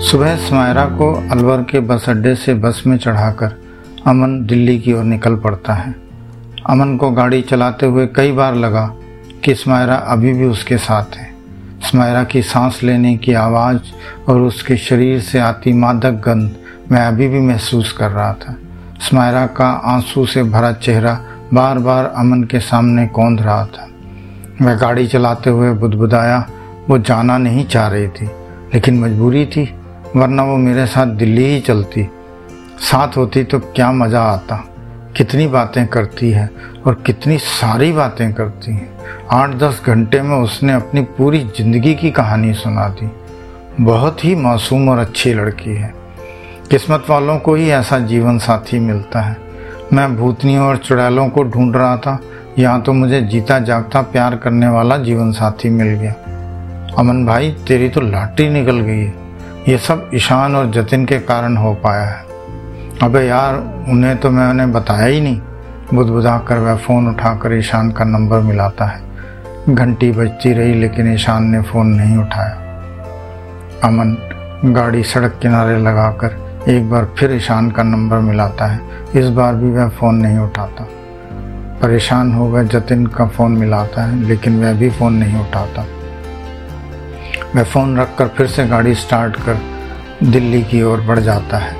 सुबह समायरा को अलवर के बस अड्डे से बस में चढ़ाकर अमन दिल्ली की ओर निकल पड़ता है। अमन को गाड़ी चलाते हुए कई बार लगा कि स्मायरा अभी भी उसके साथ है। समायरा की सांस लेने की आवाज़ और उसके शरीर से आती मादक गंध मैं अभी भी महसूस कर रहा था। स्मायरा का आँसू से भरा चेहरा बार बार अमन के सामने कौंध रहा था। वह गाड़ी चलाते हुए बुदबुदाया, वो जाना नहीं चाह रही थी, लेकिन मजबूरी थी। वरना वो मेरे साथ दिल्ली ही चलती। साथ होती तो क्या मज़ा आता। कितनी बातें करती है और कितनी सारी बातें करती हैं। आठ दस घंटे में उसने अपनी पूरी ज़िंदगी की कहानी सुना दी। बहुत ही मासूम और अच्छी लड़की है। किस्मत वालों को ही ऐसा जीवन साथी मिलता है। मैं भूतनियों और चुड़ैलों को ढूंढ रहा था। यहाँ तो मुझे जीता जागता प्यार करने वाला जीवन साथी मिल गया। अमन भाई, तेरी तो लाठी निकल गई है। ये सब ईशान और जतिन के कारण हो पाया है। अबे यार, उन्हें तो मैं उन्हें बताया ही नहीं। बुदबुदा कर वह फ़ोन उठाकर ईशान का नंबर मिलाता है। घंटी बजती रही, लेकिन ईशान ने फ़ोन नहीं उठाया। अमन गाड़ी सड़क किनारे लगाकर एक बार फिर ईशान का नंबर मिलाता है। इस बार भी वह फ़ोन नहीं उठाता। परेशान हो वह जतिन का फ़ोन मिलाता है, लेकिन वह भी फ़ोन नहीं उठाता। मैं फ़ोन रखकर फिर से गाड़ी स्टार्ट कर दिल्ली की ओर बढ़ जाता है।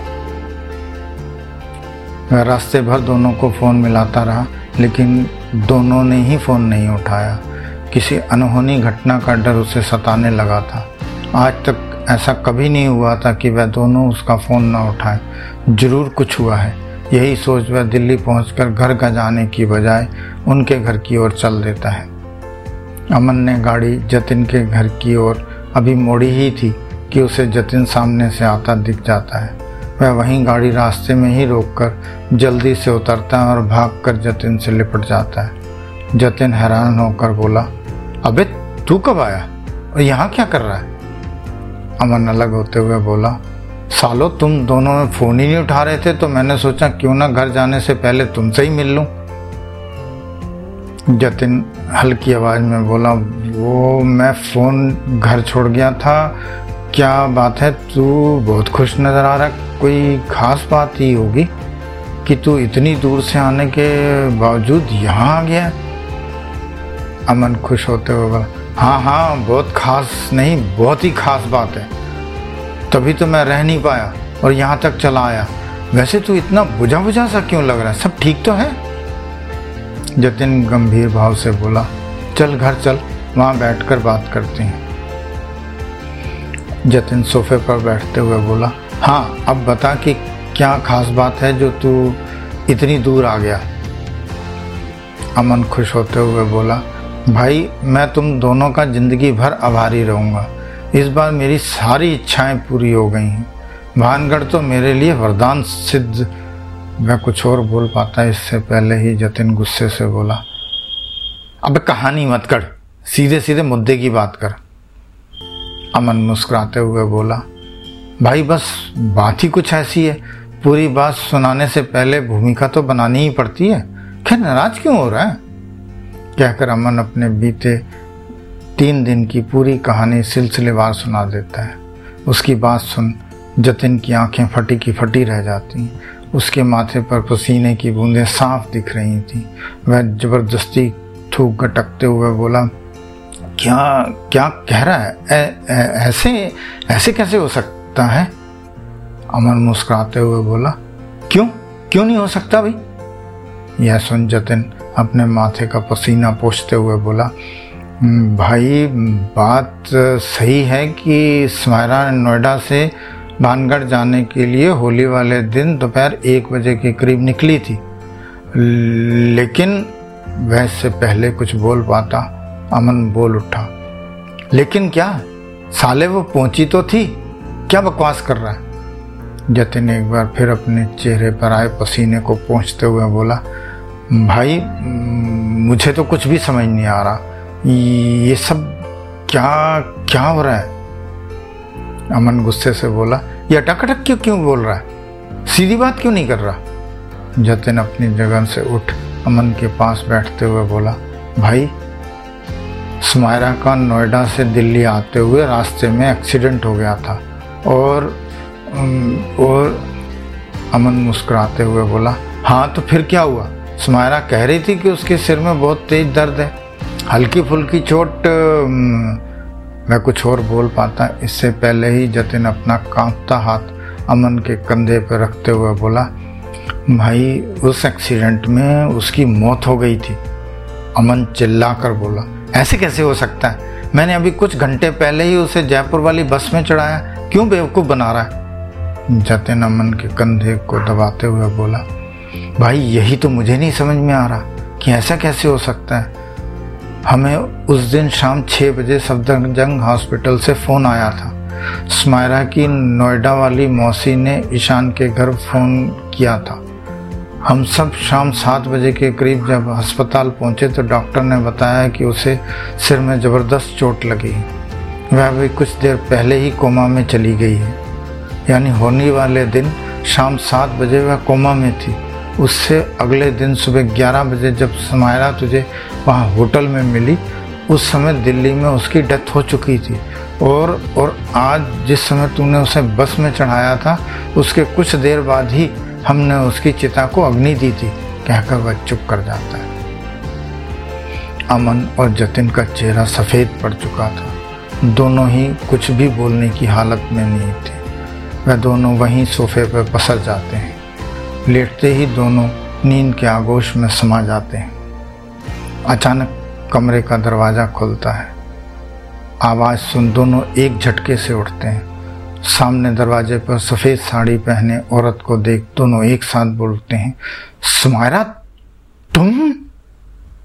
मैं रास्ते भर दोनों को फ़ोन मिलाता रहा, लेकिन दोनों ने ही फ़ोन नहीं उठाया। किसी अनहोनी घटना का डर उसे सताने लगा था। आज तक ऐसा कभी नहीं हुआ था कि वह दोनों उसका फ़ोन ना उठाए। ज़रूर कुछ हुआ है। यही सोच वह दिल्ली पहुंचकर घर का जाने की बजाय उनके घर की ओर चल देता है। अमन ने गाड़ी जतिन के घर की ओर अभी मोड़ी ही थी कि उसे जतिन सामने से आता दिख जाता है। वह वहीं गाड़ी रास्ते में ही रोककर जल्दी से उतरता है और भागकर जतिन से लिपट जाता है। जतिन हैरान होकर बोला, अबे, तू कब आया? और यहाँ क्या कर रहा है? अमन अलग होते हुए बोला, सालो, तुम दोनों में फ़ोन ही नहीं उठा रहे थे तो मैंने सोचा क्यों ना घर जाने से पहले तुमसे ही मिल लूँ। जतिन हल्की आवाज़ में बोला, वो मैं फ़ोन घर छोड़ गया था। क्या बात है? तू बहुत खुश नज़र आ रहा कोई ख़ास बात ही होगी कि तू इतनी दूर से आने के बावजूद यहाँ आ गया? अमन खुश होते हुए बोला हाँ हाँ बहुत ख़ास नहीं, बहुत ही ख़ास बात है। तभी तो मैं रह नहीं पाया और यहाँ तक चला आया। वैसे तू इतना बुझा बुझा सा क्यों लग रहा है? सब ठीक तो है? जतिन गंभीर भाव से बोला, चल घर चल, वहाँ बैठकर बात करते हैं। जतिन सोफे पर बैठते हुए बोला हाँ अब बता कि क्या खास बात है जो तू इतनी दूर आ गया? अमन खुश होते हुए बोला, भाई, मैं तुम दोनों का ज़िंदगी भर आभारी रहूँगा। इस बार मेरी सारी इच्छाएँ पूरी हो गई हैं। भानगढ़ तो मेरे लिए वरदान सिद्ध मैं कुछ और बोल पाता इससे पहले ही जतिन गुस्से से बोला, अब कहानी मत कर सीधे सीधे मुद्दे की बात कर। अमन मुस्कुराते हुए बोला, भाई बस बात ही कुछ ऐसी है, पूरी बात सुनाने से पहले भूमिका तो बनानी ही पड़ती है। क्या नाराज़ क्यों हो रहा है? कहकर अमन अपने बीते तीन दिन की पूरी कहानी सिलसिलेवार सुना देता है। उसकी बात सुन जतिन की आँखें फटी की फटी रह जाती हैं। उसके माथे पर पसीने की बूंदें साफ़ दिख रही थी। वह ज़बरदस्ती थूक गटकते हुए बोला क्या क्या कह रहा है? ऐ, ऐ, ऐसे ऐसे कैसे हो सकता है? अमन मुस्कुराते हुए बोला क्यों? क्यों नहीं हो सकता भाई? यह सुन जतिन अपने माथे का पसीना पोछते हुए बोला हम्म, भाई बात सही है कि स्मायरा नोएडा से भानगढ़ जाने के लिए होली वाले दिन दोपहर एक बजे के करीब निकली थी। लेकिन वह पहले कुछ बोल पाता, अमन बोल उठा। लेकिन क्या? साले वो पहुँची तो थी। क्या बकवास कर रहा है? जतिन एक बार फिर अपने चेहरे पर आए पसीने को पहुँचते हुए बोला, भाई, मुझे तो कुछ भी समझ नहीं आ रहा। ये सब क्या क्या हो रहा है? अमन गुस्से से बोला ये अटक अटक क्यों क्यों बोल रहा है? सीधी बात क्यों नहीं कर रहा? जतिन अपनी जगह से उठ अमन के पास बैठते हुए बोला, भाई, स्मायरा का नोएडा से दिल्ली आते हुए रास्ते में एक्सीडेंट हो गया था और और अमन मुस्कुराते हुए बोला हाँ तो फिर क्या हुआ? सुमायरा कह रही थी कि उसके सिर में बहुत तेज दर्द है। हल्की फुल्की चोट मैं कुछ और बोल पाता। इससे पहले ही जतिन अपना कांपता हाथ अमन के कंधे पर रखते हुए बोला, भाई, उस एक्सीडेंट में उसकी मौत हो गई थी। अमन चिल्लाकर बोला, ऐसे कैसे हो सकता है? मैंने अभी कुछ घंटे पहले ही उसे जयपुर वाली बस में चढ़ाया। क्यों बेवकूफ़ बना रहा है? जतिन अमन के कंधे को दबाते हुए बोला, भाई, यही तो मुझे नहीं समझ में आ रहा कि ऐसा कैसे हो सकता है। हमें उस दिन शाम छः बजे सफदरजंग हॉस्पिटल से फ़ोन आया था। स्मायरा की नोएडा वाली मौसी ने ईशान के घर फ़ोन किया था। हम सब शाम सात बजे के करीब जब अस्पताल पहुँचे तो डॉक्टर ने बताया कि उसे सिर में ज़बरदस्त चोट लगी। वह भी कुछ देर पहले ही कोमा में चली गई है। यानी होने वाले दिन शाम सात बजे वह कोमा में थी। उससे अगले दिन सुबह ग्यारह बजे जब समायरा तुझे वहाँ होटल में मिली, उस समय दिल्ली में उसकी डेथ हो चुकी थी। और और आज जिस समय तूने उसे बस में चढ़ाया था, उसके कुछ देर बाद ही हमने उसकी चिता को अग्नि दी थी, कहकर वह चुप कर जाता है। अमन और जतिन का चेहरा सफ़ेद पड़ चुका था। दोनों ही कुछ भी बोलने की हालत में नहीं थे। वह दोनों वहीं सोफे पर पसर जाते हैं। लेटते ही दोनों नींद के आगोश में समा जाते हैं। अचानक कमरे का दरवाज़ा खुलता है। आवाज़ सुन दोनों एक झटके से उठते हैं। सामने दरवाजे पर सफ़ेद साड़ी पहने औरत को देख दोनों एक साथ बोलते हैं, सुमायरा, तुम